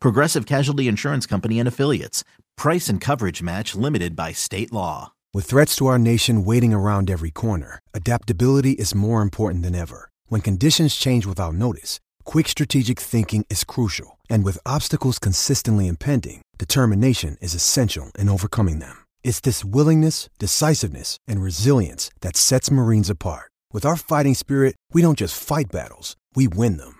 Progressive Casualty Insurance Company and Affiliates. Price and coverage match limited by state law. With threats to our nation waiting around every corner, adaptability is more important than ever. When conditions change without notice, quick strategic thinking is crucial. And with obstacles consistently impending, determination is essential in overcoming them. It's this willingness, decisiveness, and resilience that sets Marines apart. With our fighting spirit, we don't just fight battles, we win them.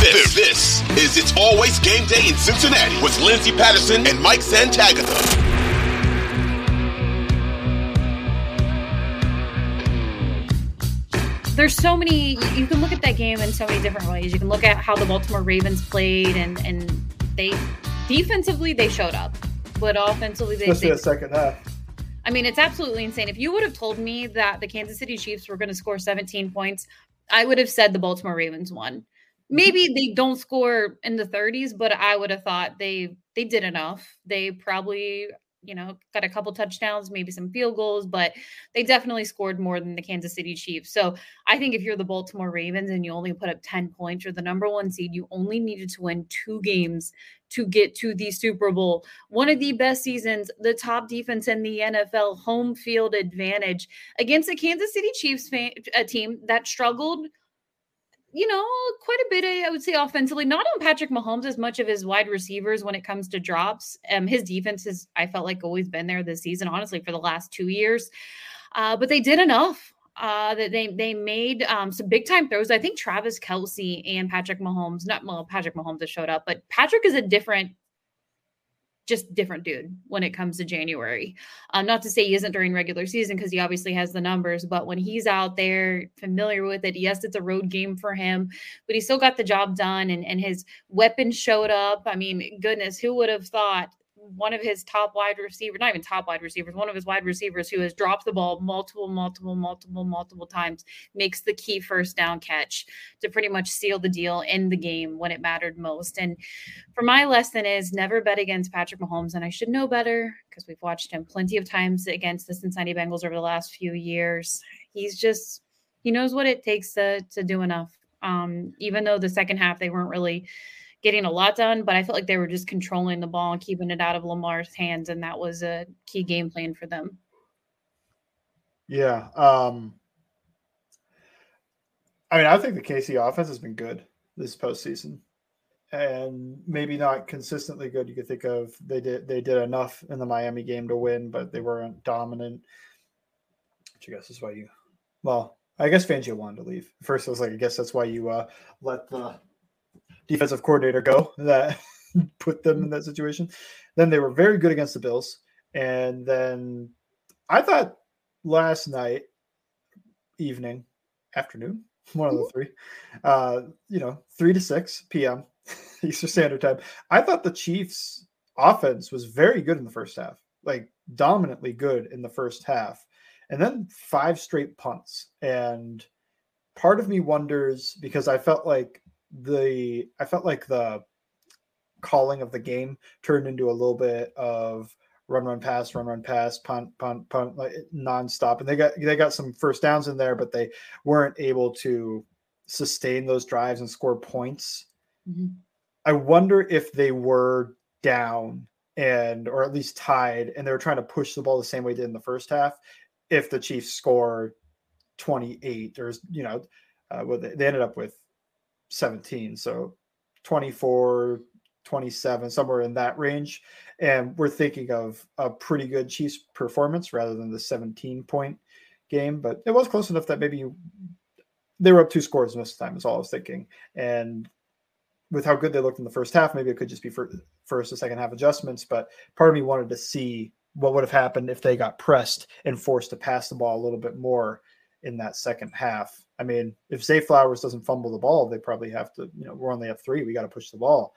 This, this is It's Always Game Day in Cincinnati with Lindsay Patterson and Mike Santagata. There's so many, you can look at that game in so many different ways. You can look at how the Baltimore Ravens played, and, and they defensively, they showed up, but offensively, they. Especially they, the second half. I mean, it's absolutely insane. If you would have told me that the Kansas City Chiefs were going to score 17 points, I would have said the Baltimore Ravens won Mm-hmm. maybe they don't score in the 30s but i would have thought they they did enough. They probably you know got a couple touchdowns maybe some field goals but they definitely scored more than the kansas city chiefs. So i think if you're the baltimore ravens and you only put up 10 points you're the number one seed you only needed to win two games to get to the super bowl. One of the best seasons the top defense in the nfl home field advantage against the kansas city chiefs fan, a team that struggled you know, quite a bit, I would say, offensively. Not on Patrick Mahomes as much of his wide receivers when it comes to drops. Um, his defense has, I felt like, always been there this season, honestly, for the last two years. Uh, but they did enough. Uh, that they they made um, some big time throws. I think Travis Kelce and Patrick Mahomes, not well, Patrick Mahomes has showed up, but Patrick is a different just different dude when it comes to January. Um, not to say he isn't during regular season because he obviously has the numbers, but when he's out there familiar with it, yes, it's a road game for him, but he still got the job done and, and his weapons showed up. I mean, goodness, who would have thought one of his top wide receivers, not even top wide receivers, one of his wide receivers who has dropped the ball multiple, multiple, multiple, multiple times, makes the key first down catch to pretty much seal the deal in the game when it mattered most. And for my lesson is never bet against Patrick Mahomes. And I should know better because we've watched him plenty of times against the Cincinnati Bengals over the last few years. He's just, he knows what it takes to, to do enough. Um, even though the second half they weren't really getting a lot done, but I felt like they were just controlling the ball and keeping it out of Lamar's hands, and that was a key game plan for them. Yeah. Um, I mean, I think the KC offense has been good this postseason, and maybe not consistently good. You could think of they did they did enough in the Miami game to win, but they weren't dominant. Which I guess is why you, well, I guess Fangio wanted to leave. First, I was like, I guess that's why you uh, let the defensive coordinator go that put them in that situation. Then they were very good against the Bills. And then I thought last night, evening, afternoon, one of the three, uh, you know, three to six p.m. Eastern Standard Time. I thought the Chiefs' offense was very good in the first half, like dominantly good in the first half, and then five straight punts. And part of me wonders because I felt like the I felt like the calling of the game turned into a little bit of run run pass run run pass punt punt punt like nonstop and they got they got some first downs in there but they weren't able to sustain those drives and score points mm-hmm. i wonder if they were down and or at least tied and they were trying to push the ball the same way they did in the first half if the chiefs score 28 or you know, uh, well, they, they ended up with 17, so 24, 27, somewhere in that range. And we're thinking of a pretty good Chiefs performance rather than the 17 point game, but it was close enough that maybe they were up two scores most of the time, is all I was thinking. And with how good they looked in the first half, maybe it could just be for first or second half adjustments. But part of me wanted to see what would have happened if they got pressed and forced to pass the ball a little bit more in that second half. I mean, if Zay Flowers doesn't fumble the ball, they probably have to, you know, we're only up three. We got to push the ball.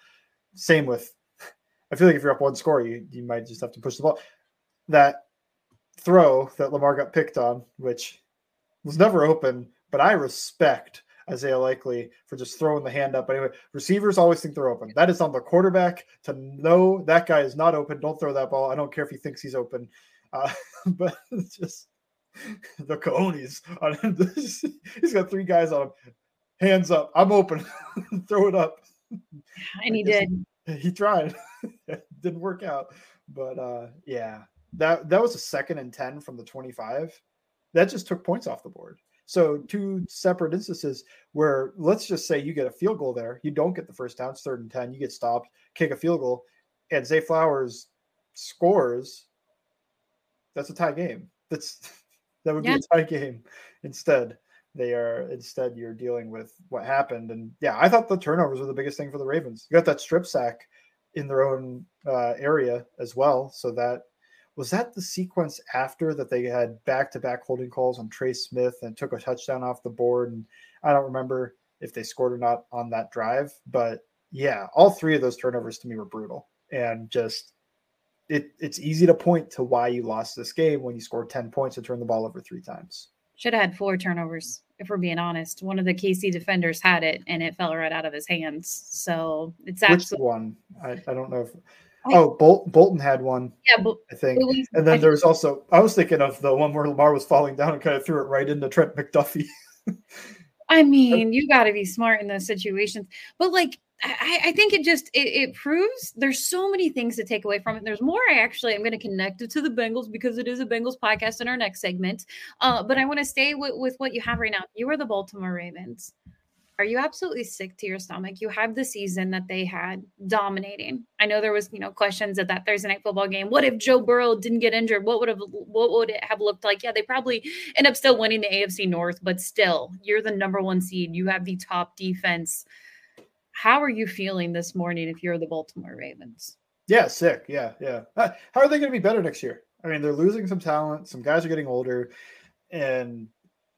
Same with, I feel like if you're up one score, you, you might just have to push the ball. That throw that Lamar got picked on, which was never open, but I respect Isaiah Likely for just throwing the hand up. Anyway, receivers always think they're open. That is on the quarterback to know that guy is not open. Don't throw that ball. I don't care if he thinks he's open. Uh, but just the cojones on him. he's got three guys on him. Hands up. I'm open. throw it up. And he did. He tried. Didn't work out. But uh yeah, that that was a second and 10 from the 25. That just took points off the board. So two separate instances where let's just say you get a field goal there, you don't get the first down, it's third and ten, you get stopped, kick a field goal, and Zay Flowers scores. That's a tie game. That's that would yeah. be a tie game. Instead, they are instead you're dealing with what happened, and yeah, I thought the turnovers were the biggest thing for the Ravens. You got that strip sack in their own uh, area as well, so that was that the sequence after that they had back to back holding calls on Trey Smith and took a touchdown off the board? And I don't remember if they scored or not on that drive, but yeah, all three of those turnovers to me were brutal and just it it's easy to point to why you lost this game when you scored 10 points and turned the ball over three times. Should have had four turnovers, if we're being honest. One of the KC defenders had it and it fell right out of his hands. So it's actually Which one. I, I don't know if Oh, Bol- Bolton had one. Yeah, but I think. and then there was also I was thinking of the one where Lamar was falling down and kind of threw it right into Trent McDuffie. I mean, you got to be smart in those situations. But like, I, I think it just it, it, proves there's so many things to take away from it. There's more. I actually I'm going to connect it to the Bengals because it is a Bengals podcast in our next segment. Uh, but I want to stay with, with what you have right now. You are the Baltimore Ravens are you absolutely sick to your stomach? You have the season that they had dominating. I know there was, you know, questions at that Thursday night football game. What if Joe Burrow didn't get injured? What would have what would it have looked like? Yeah, they probably end up still winning the AFC North, but still, you're the number one seed. You have the top defense. How are you feeling this morning if you're the Baltimore Ravens? Yeah, sick. Yeah, yeah. Uh, how are they going to be better next year? I mean, they're losing some talent. Some guys are getting older, and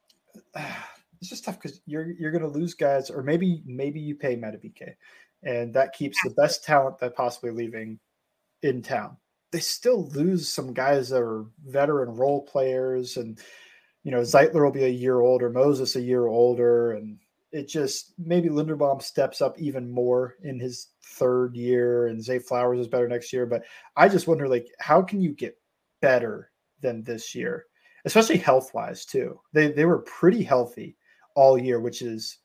uh, it's just tough because you're you're going to lose guys, or maybe maybe you pay Madubuike, and that keeps the best talent that possibly leaving in town. They still lose some guys that are veteran role players, and you know Zeitler will be a year older, Moses a year older, and it just maybe Linderbaum steps up even more in his third year, and Zay Flowers is better next year. But I just wonder, like, how can you get better than this year? especially health wise too. They they were pretty healthy all year, which is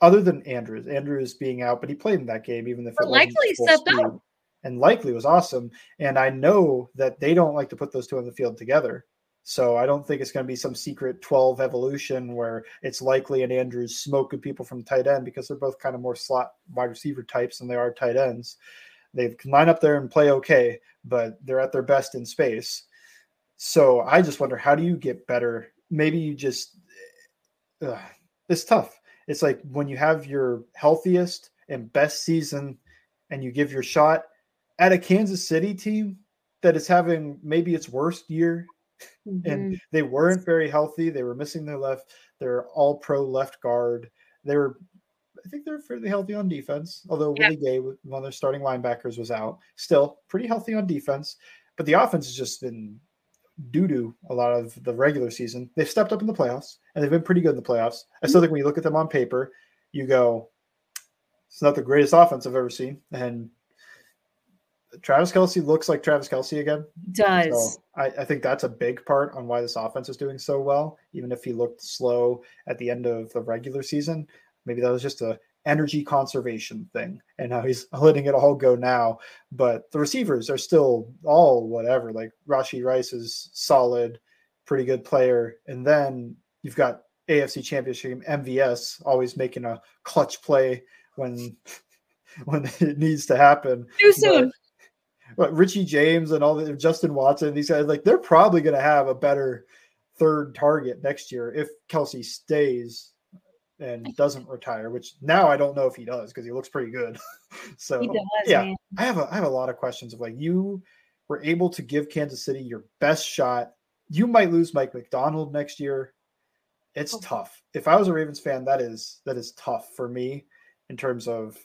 other than Andrews. Andrews being out, but he played in that game, even if it was likely stepped up. And likely was awesome. And I know that they don't like to put those two on the field together. So I don't think it's going to be some secret 12 evolution where it's likely and Andrews smoking people from tight end because they're both kind of more slot wide receiver types than they are tight ends. They can line up there and play okay, but they're at their best in space. So I just wonder how do you get better? Maybe you just eh, ugh, it's tough. It's like when you have your healthiest and best season and you give your shot at a Kansas City team that is having maybe its worst year mm-hmm. and they weren't very healthy. They were missing their left, their all pro left guard. They were, I think they're fairly healthy on defense, although yeah. Willie Gay, one of their starting linebackers, was out. Still pretty healthy on defense, but the offense has just been doo doo a lot of the regular season. They've stepped up in the playoffs and they've been pretty good in the playoffs. I still think when you look at them on paper, you go, it's not the greatest offense I've ever seen. And Travis Kelce looks like Travis Kelce again. Does. So I, I, think that's a big part on why this offense is doing so well, even if he looked slow at the end of the regular season. Maybe that was just a energy conservation thing and how he's letting it all go now. But the receivers are still all whatever. Like Rashee Rice is solid, pretty good player. And then you've got AFC Championship MVS, always making a clutch play when when it needs to happen. Too soon. But, but Richie James and all the Justin Watson, these guys, like they're probably going to have a better third target next year if Kelce stays and doesn't retire. Which now I don't know if he does because he looks pretty good. so does, yeah, man. I have a I have a lot of questions of like you were able to give Kansas City your best shot. You might lose Mike Macdonald next year. It's Okay. tough. If I was a Ravens fan, that is that is tough for me in terms of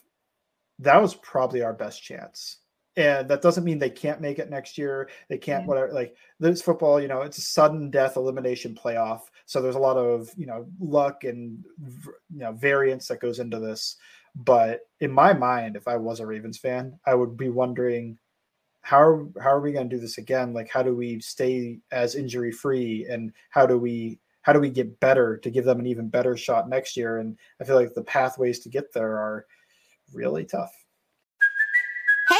that was probably our best chance. And that doesn't mean they can't make it next year. They can't Yeah. whatever like this football, you know, it's a sudden death elimination playoff. So there's a lot of, you know, luck and you know, variance that goes into this. But in my mind, if I was a Ravens fan, I would be wondering how are, how are we going to do this again? Like, how do we stay as injury free, and how do we how do we get better to give them an even better shot next year? And I feel like the pathways to get there are really tough.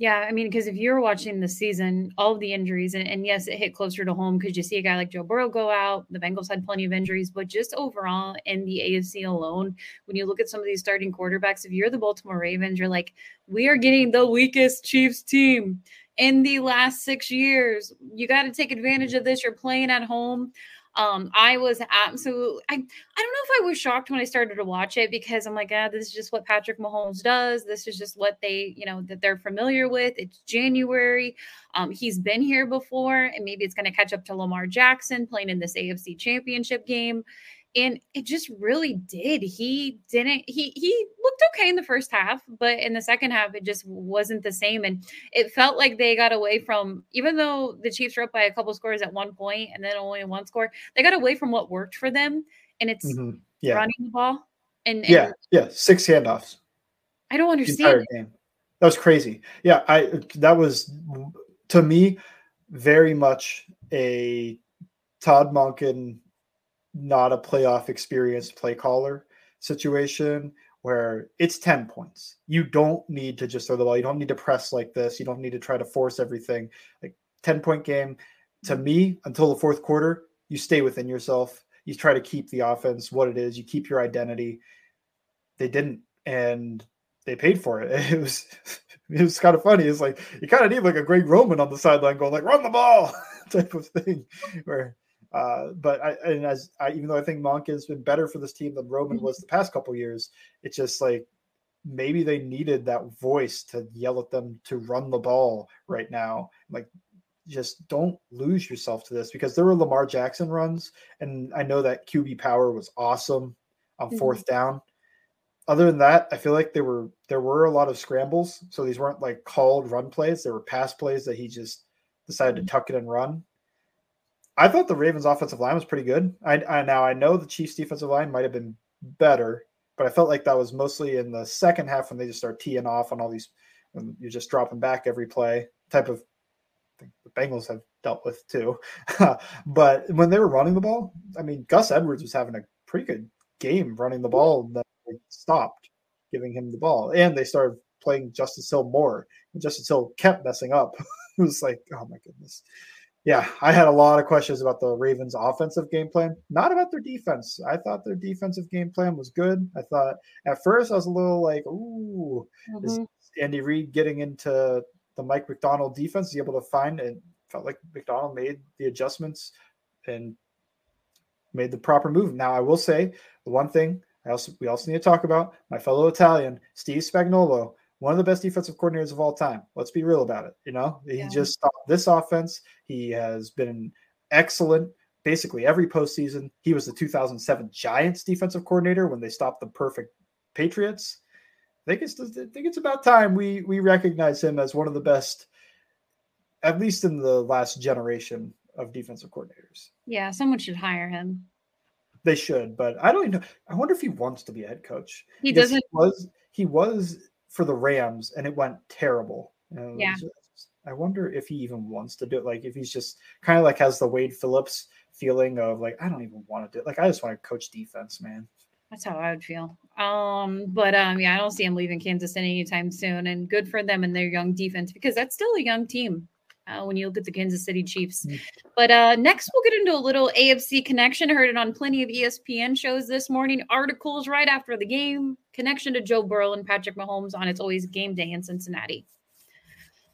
Yeah, I mean, because if you're watching the season, all of the injuries, and, and yes, it hit closer to home because you see a guy like Joe Burrow go out. The Bengals had plenty of injuries, but just overall in the AFC alone, when you look at some of these starting quarterbacks, if you're the Baltimore Ravens, you're like, we are getting the weakest Chiefs team in the last six years. You got to take advantage of this. You're playing at home. Um, I was absolutely, I, I don't know if I was shocked when I started to watch it because I'm like, ah, this is just what Patrick Mahomes does. This is just what they, you know, that they're familiar with. It's January. Um, he's been here before, and maybe it's going to catch up to Lamar Jackson playing in this AFC championship game. And it just really did. He didn't, he he looked okay in the first half, but in the second half, it just wasn't the same. And it felt like they got away from, even though the Chiefs were up by a couple scores at one point and then only one score, they got away from what worked for them. And it's Mhm. Yeah, running the ball. And, and yeah, yeah. Six handoffs. I don't understand. That was crazy. Yeah, I that was to me very much a Todd Monken, not a playoff experienced play caller situation where it's 10 points. You don't need to just throw the ball. You don't need to press like this. You don't need to try to force everything. Like 10 point game to me until the fourth quarter, you stay within yourself. You try to keep the offense what it is. You keep your identity. They didn't and they paid for it. It was it was kind of funny. It's like you kind of need like a Greg Roman on the sideline going like run the ball type of thing. Where uh, but I and as I even though I think Monk has been better for this team than Roman was the past couple years, it's just like maybe they needed that voice to yell at them to run the ball right now. Like just don't lose yourself to this because there were Lamar Jackson runs, and I know that QB power was awesome on Mhm. fourth down other than that, I feel like there were there were a lot of scrambles. So these weren't like called run plays; they were pass plays that he just decided to tuck it and run. I thought the Ravens' offensive line was pretty good. I, I now I know the Chiefs' defensive line might have been better, but I felt like that was mostly in the second half when they just start teeing off on all these. You're just dropping back every play type of thing the Bengals have dealt with too. but when they were running the ball, I mean, Gus Edwards was having a pretty good game running the ball. And then they stopped giving him the ball, and they started playing Justice Hill more. And Justice Hill kept messing up. it was like, oh my goodness. Yeah, I had a lot of questions about the Ravens' offensive game plan, not about their defense. I thought their defensive game plan was good. I thought at first I was a little like, ooh, is Mhm. Andy Reid getting into the Mike Macdonald defense? Is he able to find and felt like Macdonald made the adjustments and made the proper move. Now I will say the one thing I also we also need to talk about my fellow Italian, Steve Spagnuolo, one of the best defensive coordinators of all time. Let's be real about it. You know, he Yeah. just stopped this offense. He has been excellent basically every postseason. He was the 2007 Giants defensive coordinator when they stopped the perfect Patriots. I think it's I think it's about time we we recognize him as one of the best, at least in the last generation of defensive coordinators. Yeah, someone should hire him. They should, but I don't even know. I wonder if he wants to be a head coach. He doesn't. was he was for the Rams and it went terrible. And Yeah. just- I wonder if he even wants to do it. Like if he's just kind of like has the Wade Phillips feeling of like I don't even want to do it. Like I just want to coach defense, man. That's how I would feel. Um, but um, yeah, I don't see him leaving Kansas City anytime soon. And good for them and their young defense because that's still a young team. Uh, when you look at the Kansas City Chiefs. Mm. But uh, next, we'll get into a little AFC connection. Heard it on plenty of ESPN shows this morning. Articles right after the game. Connection to Joe Burrow and Patrick Mahomes on It's Always Game Day in Cincinnati.